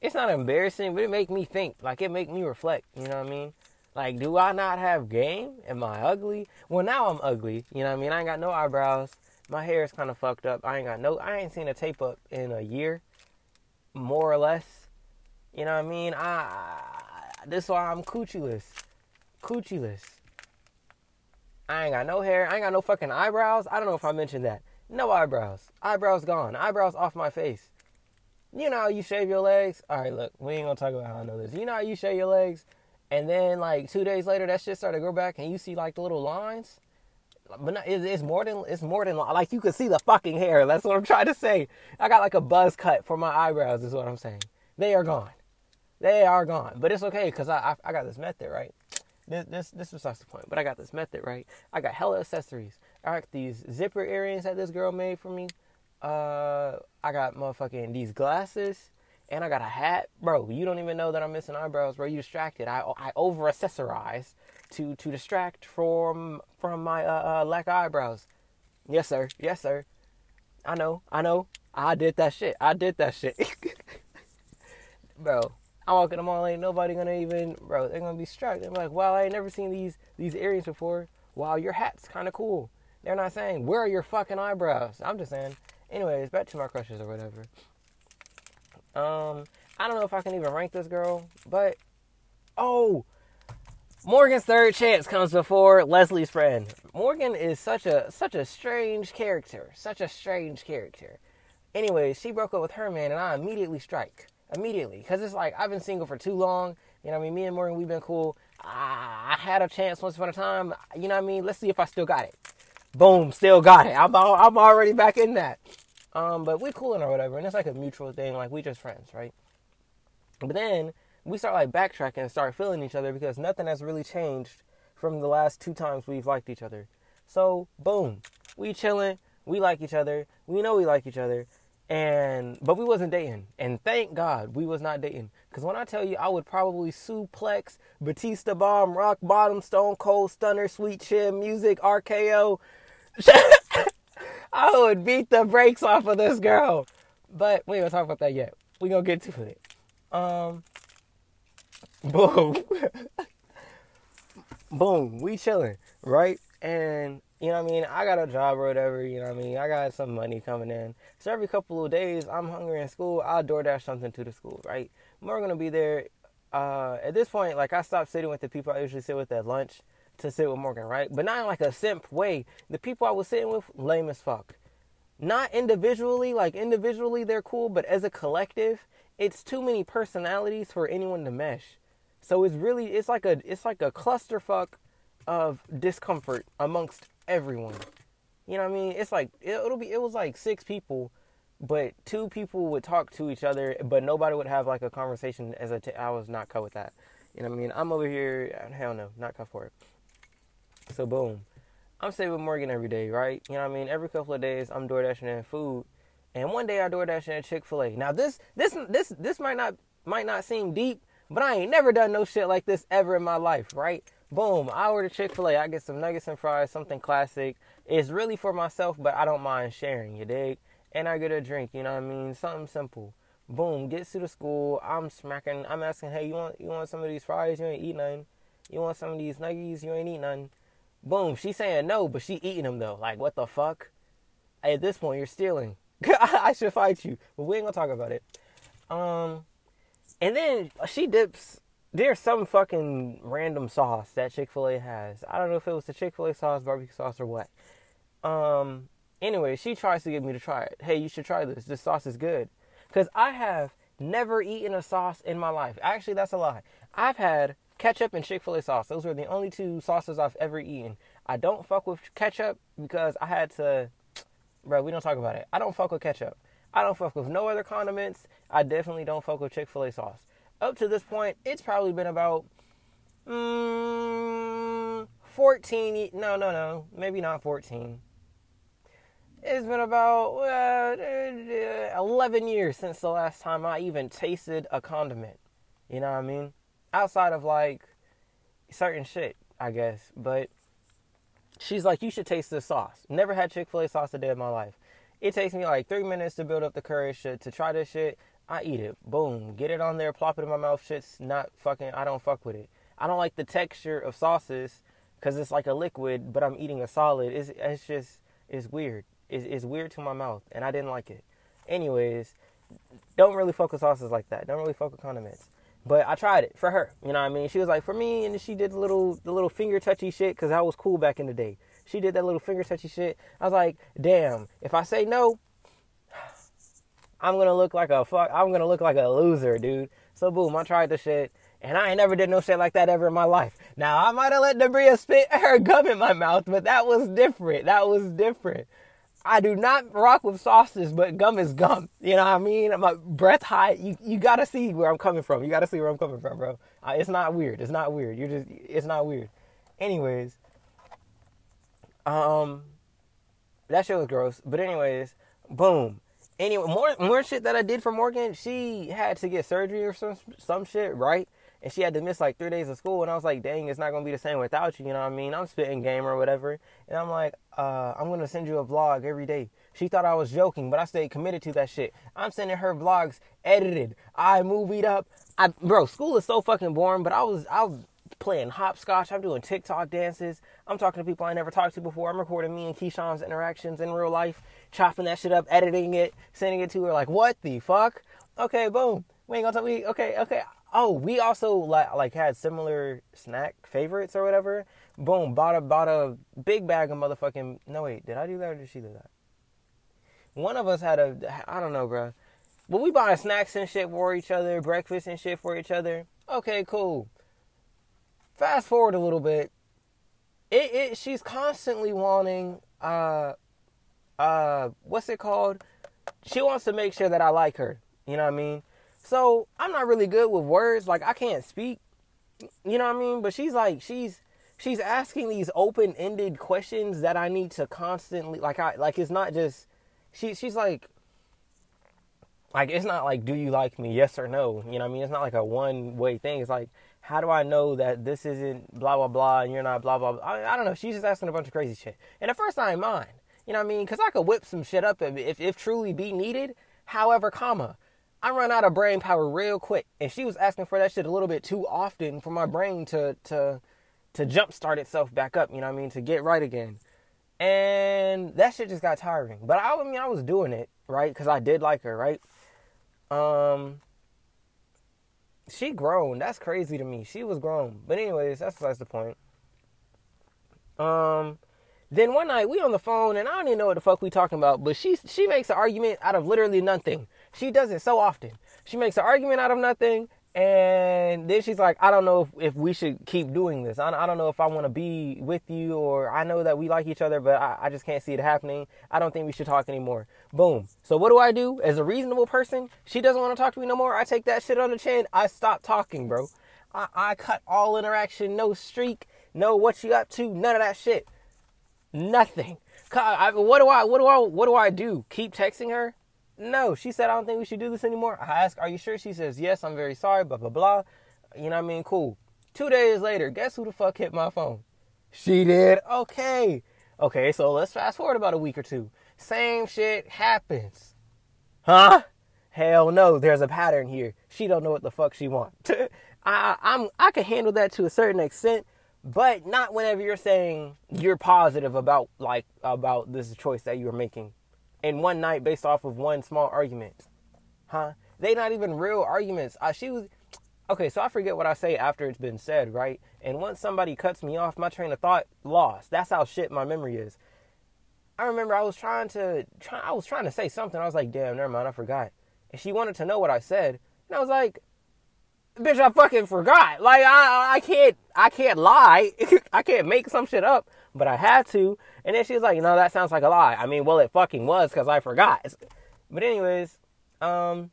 A: It's not embarrassing, but it make me think. Like it make me reflect. You know what I mean? Like, do I not have game? Am I ugly? Well, now I'm ugly. You know what I mean? I ain't got no eyebrows. My hair is kind of fucked up. I ain't got no. I ain't seen a tape up in a year, more or less. You know what I mean? I. This why I'm coochieless. Coochieless. I ain't got no hair. I ain't got no fucking eyebrows. I don't know if I mentioned that. No eyebrows. Eyebrows gone. Eyebrows off my face. You know how you shave your legs? All right, look, we ain't gonna talk about how I know this. You know how you shave your legs, and then like two days later, that shit started to grow back, and you see like the little lines. But not, it's more than it's more than like you can see the fucking hair. That's what I'm trying to say. I got like a buzz cut for my eyebrows. Is what I'm saying. They are gone. They are gone. But it's okay because I, I I got this method right this this this besides the point. But I got this method right. I got hella accessories. I got these zipper earrings that this girl made for me. Uh, I got motherfucking these glasses, and I got a hat, bro. You don't even know that I'm missing eyebrows, bro. You distracted. I I over accessorize to to distract from from my uh, uh lack of eyebrows. Yes sir. Yes sir. I know. I know. I did that shit. I did that shit. bro, I walk in the mall, ain't nobody gonna even, bro. They're gonna be struck. They're like, "Wow, I ain't never seen these these earrings before. Wow, your hat's kind of cool." They're not saying, "Where are your fucking eyebrows?" I'm just saying. Anyways, back to my crushes or whatever. Um, I don't know if I can even rank this girl, but oh, Morgan's third chance comes before Leslie's friend. Morgan is such a such a strange character, such a strange character. Anyways, she broke up with her man, and I immediately strike immediately because it's like I've been single for too long. You know what I mean? Me and Morgan, we've been cool. I, had a chance once upon a time. You know what I mean? Let's see if I still got it. Boom, still got it. I'm I'm already back in that. Um, but we're cooling or whatever, and it's like a mutual thing. Like we just friends, right? But then we start like backtracking and start feeling each other because nothing has really changed from the last two times we've liked each other. So boom, we chilling. We like each other. We know we like each other. And but we wasn't dating. And thank god we was not dating. Because when i tell you i would probably suplex batista bomb rock bottom stone cold stunner sweet chin music rko i would beat the brakes off of this girl. But we ain't gonna talk about that yet. We gonna get to it. Um boom boom we chilling right and you know what I mean? I got a job or whatever, you know what I mean? I got some money coming in. So every couple of days, I'm hungry in school, I'll DoorDash something to the school, right? Going to be there. Uh, at this point, like, I stopped sitting with the people I usually sit with at lunch to sit with Morgan, right? But not in like a simp way. The people I was sitting with, lame as fuck. Not individually, like, individually they're cool, but as a collective, it's too many personalities for anyone to mesh. So it's really, it's like a, it's like a clusterfuck of discomfort amongst everyone. You know what I mean? It's like it, will be. It was like six people, but two people would talk to each other, but nobody would have like a conversation. As a t- I was not cut with that. You know what I mean? I'm over here. Hell no, not cut for it. So boom, I'm with Morgan every day, right? You know what I mean? Every couple of days, I'm door dashing in food, and one day I door at Chick Fil A. Now this this this this might not might not seem deep, but I ain't never done no shit like this ever in my life, right? Boom, I order Chick fil A. I get some nuggets and fries, something classic. It's really for myself, but I don't mind sharing, you dig? And I get a drink, you know what I mean? Something simple. Boom, gets to the school. I'm smacking, I'm asking, hey, you want you want some of these fries? You ain't eat none. You want some of these nuggets? You ain't eat none. Boom, she's saying no, but she eating them though. Like, what the fuck? At this point, you're stealing. I should fight you, but we ain't gonna talk about it. Um, and then she dips there's some fucking random sauce that Chick Fil A has. I don't know if it was the Chick Fil A sauce, barbecue sauce, or what. Um. Anyway, she tries to get me to try it. Hey, you should try this. This sauce is good. Cause I have never eaten a sauce in my life. Actually, that's a lie. I've had ketchup and Chick fil A sauce. Those were the only two sauces I've ever eaten. I don't fuck with ketchup because I had to, bro, we don't talk about it. I don't fuck with ketchup. I don't fuck with no other condiments. I definitely don't fuck with Chick fil A sauce. Up to this point, it's probably been about mm, 14, no, no, no, maybe not 14. It's been about uh, 11 years since the last time I even tasted a condiment. You know what I mean? Outside of like certain shit, I guess. But she's like, you should taste this sauce. Never had Chick fil A sauce a day in my life. It takes me like three minutes to build up the courage to, to try this shit. I eat it. Boom. Get it on there, plop it in my mouth. Shit's not fucking, I don't fuck with it. I don't like the texture of sauces because it's like a liquid, but I'm eating a solid. It's, it's just, it's weird. It's, it's weird to my mouth, and I didn't like it. Anyways, don't really fuck with sauces like that. Don't really fuck with condiments. But I tried it for her. You know what I mean? She was like, for me, and she did the little, the little finger touchy shit because that was cool back in the day. She did that little finger touchy shit. I was like, damn, if I say no, I'm gonna look like a fuck. I'm gonna look like a loser, dude. So boom, I tried the shit. And I ain't never did no shit like that ever in my life. Now I might have let Debria spit her gum in my mouth, but that was different. That was different. I do not rock with sauces, but gum is gum. You know what I mean? My breath high. You you gotta see where I'm coming from. You gotta see where I'm coming from, bro. Uh, it's not weird. It's not weird. You're just. It's not weird. Anyways, um, that shit was gross. But anyways, boom. Anyway, more more shit that I did for Morgan. She had to get surgery or some some shit, right? And she had to miss like three days of school. And I was like, dang, it's not gonna be the same without you. You know what I mean? I'm spitting game or whatever. And I'm like, uh, I'm gonna send you a vlog every day. She thought I was joking, but I stayed committed to that shit. I'm sending her vlogs edited. I movied up. I bro, school is so fucking boring. But I was I was playing hopscotch. I'm doing TikTok dances. I'm talking to people I never talked to before. I'm recording me and Keyshawn's interactions in real life, chopping that shit up, editing it, sending it to her. Like, what the fuck? Okay, boom. We ain't gonna talk. We okay, okay. Oh, we also like like had similar snack favorites or whatever. Boom, bought a bought a big bag of motherfucking. No wait, did I do that or did she do that? One of us had a I don't know, bro. But we bought snacks and shit for each other, breakfast and shit for each other. Okay, cool. Fast forward a little bit. It, it she's constantly wanting uh uh what's it called? She wants to make sure that I like her. You know what I mean? So I'm not really good with words. Like I can't speak. You know what I mean? But she's like she's she's asking these open ended questions that I need to constantly like I like it's not just she she's like like it's not like do you like me? Yes or no. You know what i mean? It's not like a one way thing. It's like how do i know that this isn't blah blah blah and you're not blah blah, blah. I, I don't know. She's just asking a bunch of crazy shit. And at first i ain't mind you know what i mean? Because i could whip some shit up if, if, if truly be needed. However comma I run out of brain power real quick. And she was asking for that shit a little bit too often for my brain to to to jumpstart itself back up, you know what I mean, to get right again. And that shit just got tiring. But I, I mean I was doing it, right? Cuz I did like her, right? Um she grown. That's crazy to me. She was grown. But anyways, that's besides the point. Um then one night we on the phone and I don't even know what the fuck we talking about, but she she makes an argument out of literally nothing. She does it so often. She makes an argument out of nothing, and then she's like, I don't know if, if we should keep doing this. I, I don't know if I want to be with you, or I know that we like each other, but I, I just can't see it happening. I don't think we should talk anymore. Boom. So what do I do? As a reasonable person, she doesn't want to talk to me no more. I take that shit on the chin. I stop talking, bro. I, I cut all interaction, no streak, no what you up to, none of that shit. Nothing. I, what do I what do I what do I do? Keep texting her? No, she said, I don't think we should do this anymore. I ask, Are you sure? She says, Yes, I'm very sorry, blah, blah, blah. You know what I mean? Cool. Two days later, guess who the fuck hit my phone? She did. Okay. Okay, so let's fast forward about a week or two. Same shit happens. Huh? Hell no, there's a pattern here. She don't know what the fuck she wants. I I'm I can handle that to a certain extent, but not whenever you're saying you're positive about like about this choice that you're making in one night based off of one small argument. Huh? They not even real arguments. Uh, she was okay. So I forget what I say after it's been said, right? And once somebody cuts me off, my train of thought lost. That's how shit my memory is. I remember I was trying to try. I was trying to say something. I was like, damn, never mind. I forgot. And she wanted to know what I said. And I was like, bitch, I fucking forgot. Like I I can't I can't lie. I can't make some shit up, but I had to. And then she was like, no, that sounds like a lie. I mean, well, it fucking was because I forgot. But anyways, um,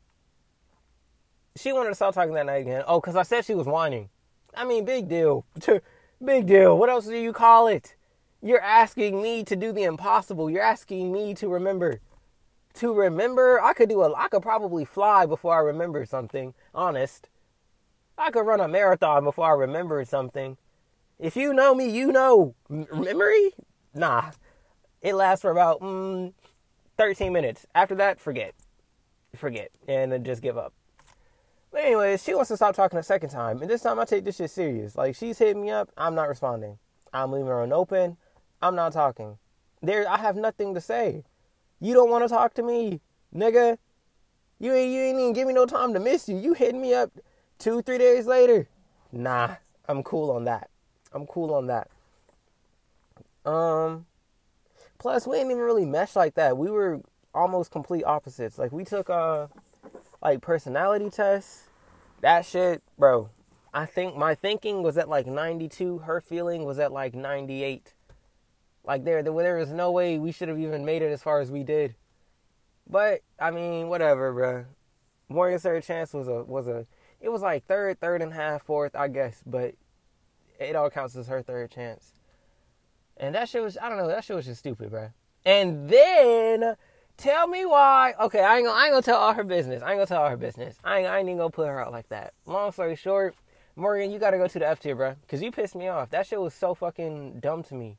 A: she wanted to start talking that night again. Oh, because I said she was whining. I mean, big deal. big deal. What else do you call it? You're asking me to do the impossible. You're asking me to remember. To remember, I could do a. I could probably fly before I remember something. Honest, I could run a marathon before I remember something. If you know me, you know memory. Nah, it lasts for about mm, 13 minutes. After that, forget, forget, and then just give up. But anyways, she wants to stop talking a second time, and this time I take this shit serious. Like she's hitting me up, I'm not responding. I'm leaving her open. I'm not talking. There, I have nothing to say. You don't want to talk to me, nigga. You ain't you ain't even give me no time to miss you. You hitting me up two three days later. Nah, I'm cool on that. I'm cool on that. Um. Plus, we didn't even really mesh like that. We were almost complete opposites. Like we took uh like personality tests, that shit, bro. I think my thinking was at like 92. Her feeling was at like 98. Like there, there, was no way we should have even made it as far as we did. But I mean, whatever, bro. Morgan's third chance was a was a. It was like third, third and a half, fourth, I guess. But it all counts as her third chance. And that shit was, I don't know, that shit was just stupid, bro. And then Tell me why. Okay, I ain't gonna, I ain't gonna tell all her business. I ain't gonna tell all her business. I ain't, I ain't even gonna put her out like that. Long story short, Morgan, you gotta go to the F tier, bro. Cause you pissed me off. That shit was so fucking dumb to me.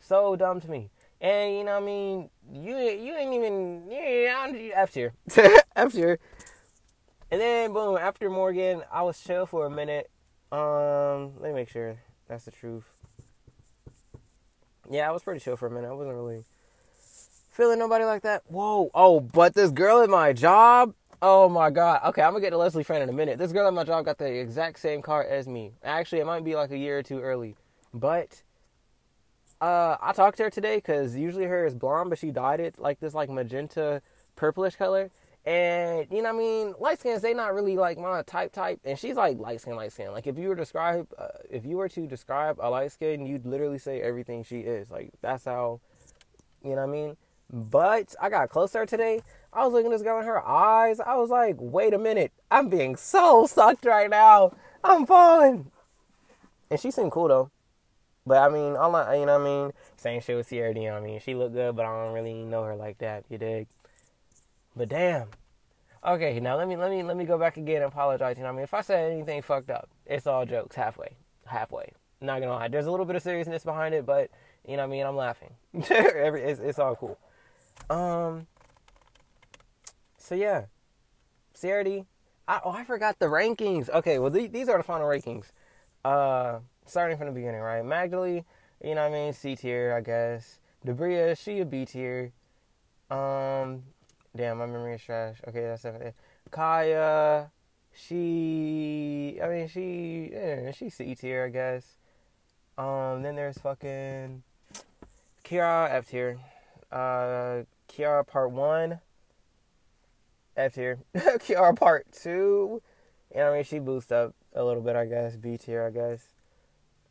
A: So dumb to me. And you know what I mean? You you ain't even yeah, I don't need F tier. F tier. And then boom, after Morgan, I was chill for a minute. Um, let me make sure that's the truth. Yeah, I was pretty chill for a minute. I wasn't really feeling nobody like that. Whoa. Oh, but this girl at my job. Oh my god. Okay, I'm gonna get to Leslie friend in a minute. This girl at my job got the exact same car as me. Actually, it might be like a year or two early, but uh, I talked to her today because usually her is blonde, but she dyed it like this like magenta purplish color. And you know what I mean? Light skins, they not really like my type type. And she's like light skin, light skin. Like if you were describe, uh, if you were to describe a light skin, you'd literally say everything she is. Like that's how, you know what I mean? But I got closer today. I was looking at this girl in her eyes. I was like, wait a minute. I'm being so sucked right now. I'm falling. And she seemed cool though. But I mean, I'm like, you know what I mean? Same shit with Sierra, you know what I mean? She looked good, but I don't really know her like that, you dig? But damn. Okay, now let me let me let me go back again and apologize. You know I mean? If I said anything fucked up, it's all jokes halfway. Halfway. Not gonna lie. There's a little bit of seriousness behind it, but you know what I mean? I'm laughing. Every, it's, it's all cool. Um. So yeah, CRD. I, oh, I forgot the rankings. Okay, well th- these are the final rankings. Uh, starting from the beginning, right? Magdalene, you know what I mean, C tier, I guess. Debria, she a B tier. Um, damn, my memory is trash. Okay, that's seven. Kaya, she, I mean, she, yeah, she's C tier, I guess. Um, then there's fucking Kiara F tier. Uh, Kiara Part 1, F tier. Kiara Part 2, you know I mean? She boosts up a little bit, I guess. B tier, I guess.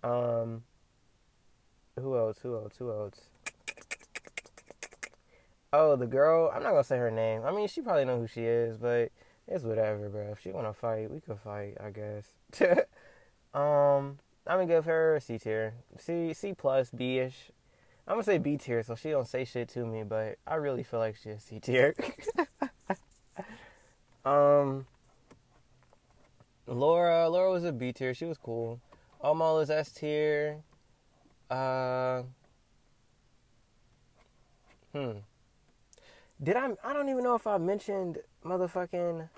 A: Um, who else? Who else? Who else? Oh, the girl. I'm not gonna say her name. I mean, she probably know who she is, but it's whatever, bro. If she wanna fight, we could fight, I guess. um, I'm gonna give her a C tier, C C plus B ish. I'm gonna say B tier, so she don't say shit to me, but I really feel like she's C tier. um, Laura, Laura was a B tier. She was cool. Amal is S tier. Uh, hmm. Did I? I don't even know if I mentioned motherfucking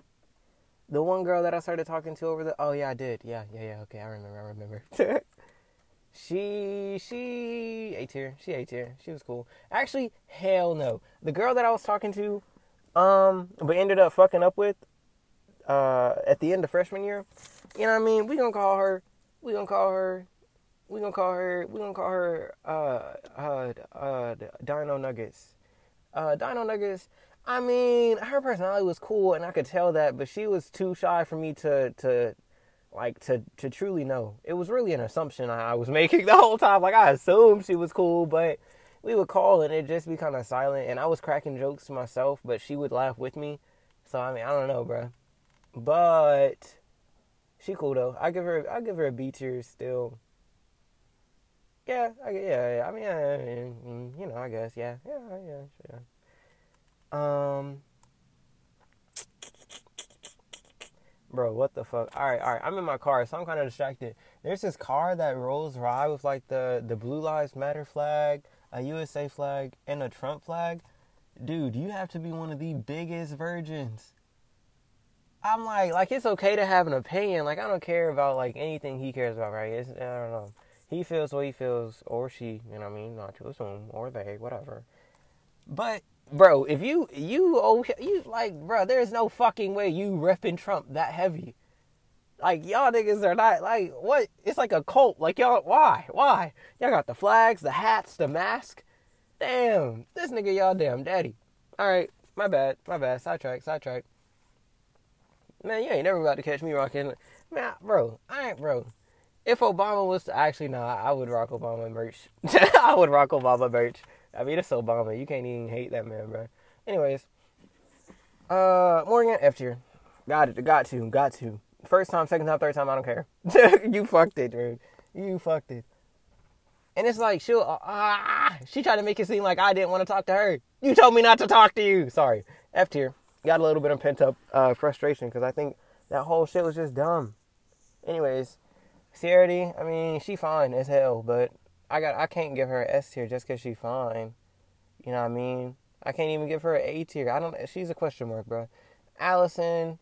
A: the one girl that I started talking to over the. Oh yeah, I did. Yeah, yeah, yeah. Okay, I remember. I remember. She she A tier. She A tier. She was cool. Actually, hell no. The girl that I was talking to, um, but ended up fucking up with, uh, at the end of freshman year. You know what I mean? We gonna call her. We gonna call her. We gonna call her. We gonna call her. Uh, uh, uh, Dino Nuggets. Uh, Dino Nuggets. I mean, her personality was cool, and I could tell that, but she was too shy for me to to like to to truly know. It was really an assumption I, I was making the whole time. Like I assumed she was cool, but we would call and it'd just be kind of silent, and I was cracking jokes to myself, but she would laugh with me. So I mean, I don't know, bro, but she cool though. I give her I give her a B tier still. Yeah, I, yeah, yeah. I mean, yeah, you know, I guess, yeah, yeah, yeah, yeah. Um, bro, what the fuck? All right, all right. I'm in my car, so I'm kind of distracted. There's this car that rolls by with like the the Blue Lives Matter flag, a USA flag, and a Trump flag. Dude, you have to be one of the biggest virgins. I'm like, like it's okay to have an opinion. Like I don't care about like anything he cares about, right? It's, I don't know. He feels what he feels, or she. You know what I mean? Not to assume, or they, whatever. But bro, if you you oh you like, bro, there's no fucking way you repping Trump that heavy. Like y'all niggas are not like what? It's like a cult. Like y'all, why? Why? Y'all got the flags, the hats, the mask. Damn, this nigga y'all damn daddy. All right, my bad, my bad. Sidetrack, sidetrack. Man, you ain't never about to catch me rocking. Man, bro, I ain't bro. If Obama was to actually, nah, I would rock Obama merch. I would rock Obama merch. I mean, it's Obama. You can't even hate that man, bro. Anyways, uh, Morgan F tier. Got it. Got to. Got to. First time, second time, third time. I don't care. you fucked it, dude. You fucked it. And it's like she'll uh, ah, she tried to make it seem like I didn't want to talk to her. You told me not to talk to you. Sorry, F tier. Got a little bit of pent up uh, frustration because I think that whole shit was just dumb. Anyways, Sierra, I mean, she fine as hell, but I got I can't give her an S tier just because she fine. You know what I mean? I can't even give her an A tier. I don't. She's a question mark, bro. Allison,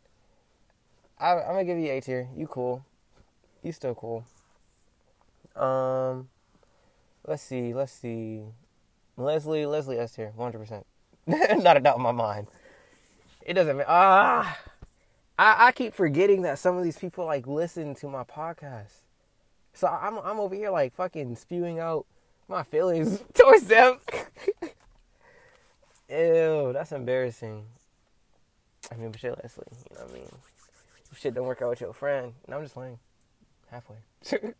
A: I, I'm gonna give you A tier. You cool. You still cool. Um, let's see. Let's see. Leslie, Leslie S tier, 100. percent Not a doubt in my mind. It doesn't. matter. Ah, I I keep forgetting that some of these people like listen to my podcast. So I'm I'm over here like fucking spewing out my feelings towards them. Ew, that's embarrassing. I mean, but shit, Leslie, you know what I mean? Shit don't work out with your friend, and I'm just playing halfway.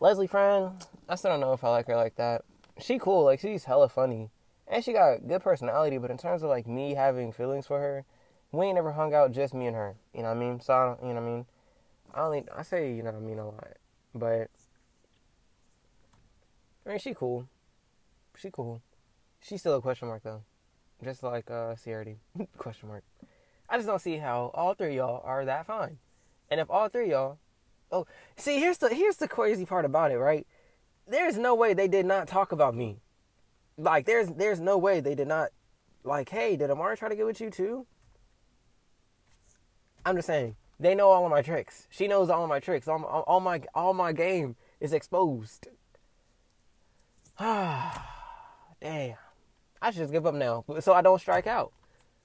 A: Leslie friend, I still don't know if I like her like that. She cool, like she's hella funny, and she got good personality. But in terms of like me having feelings for her, we ain't never hung out just me and her. You know what I mean? So I don't, you know what I mean. I only I say you know what I mean a lot. But I mean, she cool. She cool. She's still a question mark though, just like uh, Sierra question mark. I just don't see how all three y'all are that fine. And if all three y'all, oh, see, here's the here's the crazy part about it, right? There's no way they did not talk about me. Like, there's there's no way they did not, like, hey, did Amari try to get with you too? I'm just saying. They know all of my tricks. She knows all of my tricks. All, all, all my all my game is exposed. Ah, damn. I should just give up now, so I don't strike out.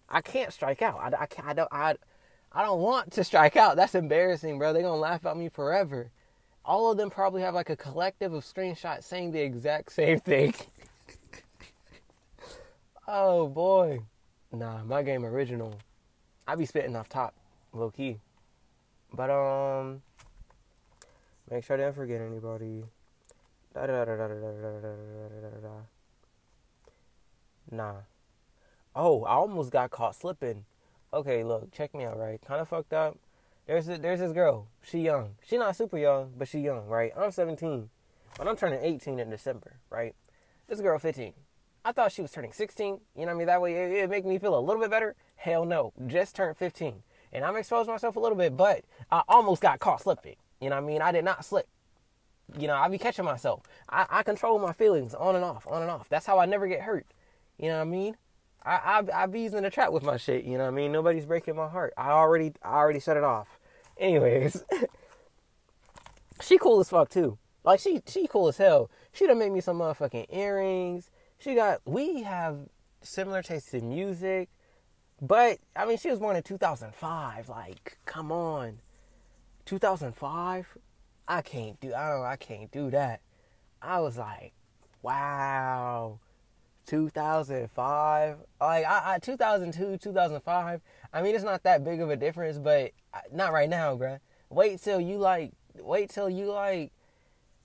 A: I can't strike out. I, I, I don't. I, I don't want to strike out. That's embarrassing, bro. They're gonna laugh at me forever. All of them probably have like a collective of screenshots saying the exact same thing. oh boy. Nah, my game original. I be spitting off top, low key. But um, make sure I didn't forget anybody. Nah. Oh, I almost got caught slipping. Okay, look, check me out, right? Kind of fucked up. There's a, there's this girl. She young. She not super young, but she young, right? I'm 17, but I'm turning 18 in December, right? This girl 15. I thought she was turning 16. You know what I mean? That way it, it make me feel a little bit better. Hell no, just turned 15 and I'm exposing myself a little bit, but I almost got caught slipping. You know what I mean? I did not slip. You know, I be catching myself. I, I control my feelings on and off, on and off. That's how I never get hurt. You know what I mean? I I, I be in the trap with my shit. You know what I mean? Nobody's breaking my heart. I already I already shut it off. Anyways, she cool as fuck too. Like she she cool as hell. She done made me some motherfucking earrings. She got we have similar tastes in music. But I mean, she was born in 2005. Like, come on, 2005. I can't do. I don't. I can't do that. I was like, wow, 2005. Like I, I 2002, 2005. I mean, it's not that big of a difference, but not right now, bruh. Wait till you like. Wait till you like.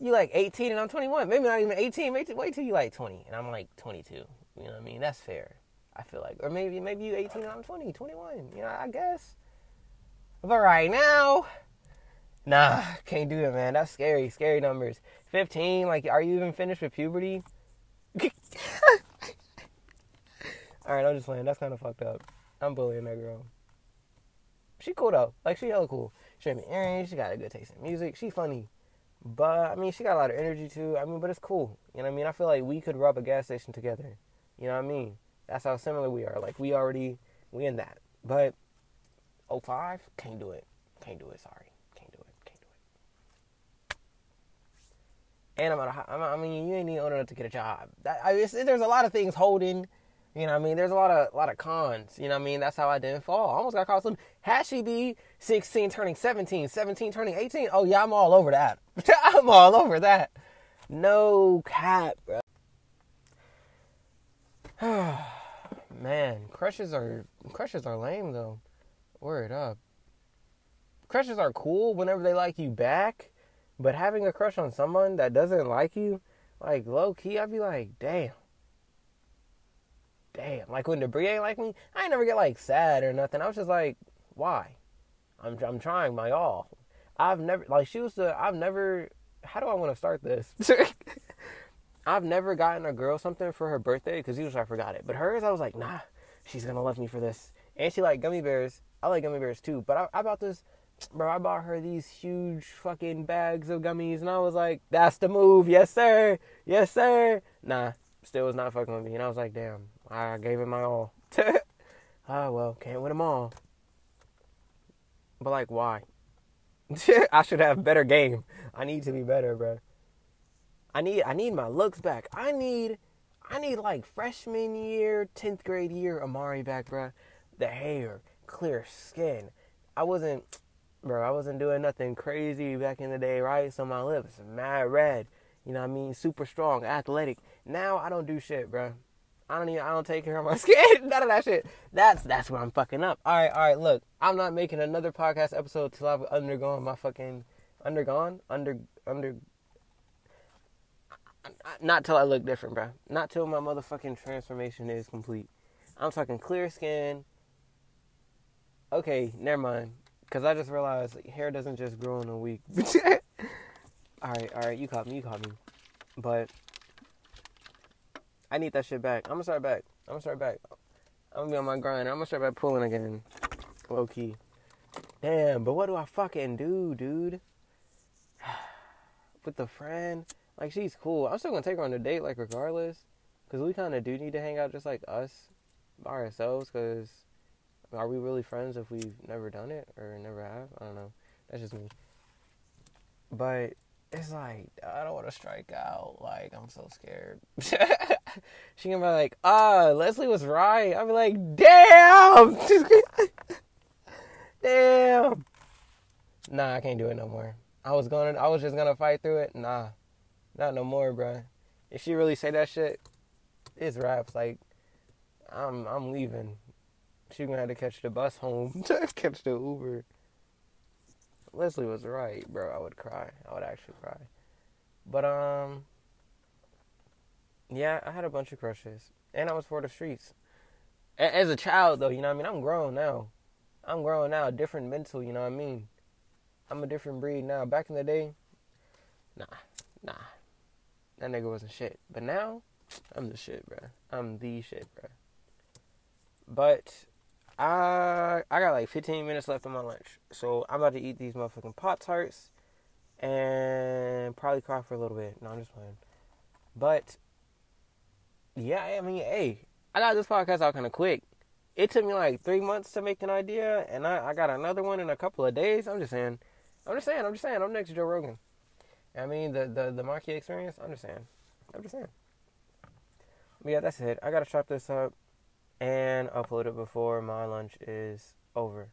A: You like 18 and I'm 21. Maybe not even 18. Wait till, wait till you like 20 and I'm like 22. You know what I mean? That's fair. I feel like, or maybe maybe you 18 and I'm 20, 21. You know, I guess. But right now, nah, can't do it, man. That's scary, scary numbers. 15, like, are you even finished with puberty? All right, I'm just playing. That's kind of fucked up. I'm bullying that girl. She cool though. Like she hella cool. She had me earrings. She got a good taste in music. She funny, but I mean, she got a lot of energy too. I mean, but it's cool. You know what I mean? I feel like we could rub a gas station together. You know what I mean? That's how similar we are. Like we already we in that. But 05 can't do it. Can't do it. Sorry, can't do it. Can't do it. And I'm at I mean, you ain't even old enough to get a job. That, I, there's a lot of things holding you know what I mean? There's a lot of lot of cons. You know what I mean? That's how I didn't fall. I almost got caught some. Had she be 16 turning 17, 17 turning 18, oh yeah, I'm all over that. I'm all over that. No cap, bro. Man, crushes are crushes are lame though. Word up. Crushes are cool whenever they like you back, but having a crush on someone that doesn't like you, like low key, I'd be like, damn damn. Like when Debria ain't like me, I ain't never get like sad or nothing. I was just like, why? I'm I'm trying my all. I've never like she was the I've never how do I want to start this? I've never gotten a girl something for her birthday because usually I forgot it. But hers, I was like, nah, she's gonna love me for this. And she like gummy bears. I like gummy bears too. But I, I bought this, bro. I bought her these huge fucking bags of gummies, and I was like, that's the move, yes sir, yes sir. Nah, still was not fucking with me, and I was like, damn, I gave it my all. ah, well, can't win them all. But like, why? I should have better game. I need to be better, bro. I need I need my looks back. I need I need like freshman year, tenth grade year Amari back, bro. The hair, clear skin. I wasn't, bro. I wasn't doing nothing crazy back in the day, right? So my lips mad red. You know what I mean? Super strong, athletic. Now I don't do shit, bro. I don't even I don't take care of my skin. None of that shit. That's that's where I'm fucking up. All right, all right. Look, I'm not making another podcast episode till I've undergone my fucking undergone under under. Not till I look different, bro. Not till my motherfucking transformation is complete. I'm talking clear skin. Okay, never mind. Cause I just realized like, hair doesn't just grow in a week. all right, all right. You caught me. You caught me. But I need that shit back. I'm gonna start back. I'm gonna start back. I'm gonna be on my grind. I'm gonna start back pulling again. Low key. Damn, but what do I fucking do, dude? With the friend, like she's cool. I'm still gonna take her on a date, like regardless, because we kind of do need to hang out just like us by ourselves. Because are we really friends if we've never done it or never have? I don't know. That's just me. But it's like I don't want to strike out. Like I'm so scared. she can be like, "Ah, Leslie was right." I'll be like, "Damn, damn." Nah, I can't do it no more. I was going. To I was just gonna fight through it. Nah, not no more, bro. If she really say that shit, it's raps. Like, I'm I'm leaving. She gonna have to catch the bus home. catch the Uber. Leslie was right, bro. I would cry. I would actually cry. But um, yeah, I had a bunch of crushes, and I was for the streets. A- as a child, though, you know what I mean. I'm grown now. I'm grown now. Different mental, you know what I mean. I'm a different breed now. Back in the day, nah, nah, that nigga wasn't shit. But now, I'm the shit, bro. I'm the shit, bro. But I I got like 15 minutes left on my lunch, so I'm about to eat these motherfucking pop tarts and probably cry for a little bit. No, I'm just playing. But yeah, I mean, hey, I got this podcast out kind of quick. It took me like three months to make an idea, and I, I got another one in a couple of days. I'm just saying. I'm just saying. I'm just saying. I'm next to Joe Rogan. I mean, the the the Marquee experience. I'm just saying. But yeah, that's it. I gotta chop this up and upload it before my lunch is over.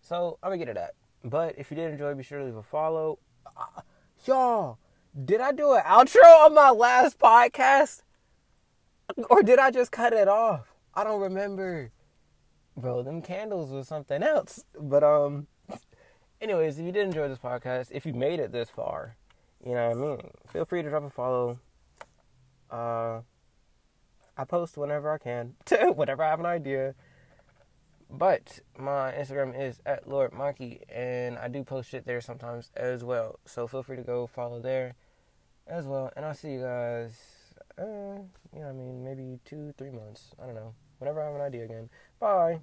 A: So I'm gonna get to that. But if you did enjoy, be sure to leave a follow. Uh, y'all, did I do an outro on my last podcast? Or did I just cut it off? I don't remember. Bro, them candles was something else. But um anyways, if you did enjoy this podcast, if you made it this far, you know what I mean, feel free to drop a follow. Uh I post whenever I can, to whenever I have an idea. But my Instagram is at Lord Monkey, and I do post shit there sometimes as well. So feel free to go follow there as well. And I'll see you guys, uh, you know, I mean, maybe two, three months. I don't know. Whenever I have an idea again. Bye.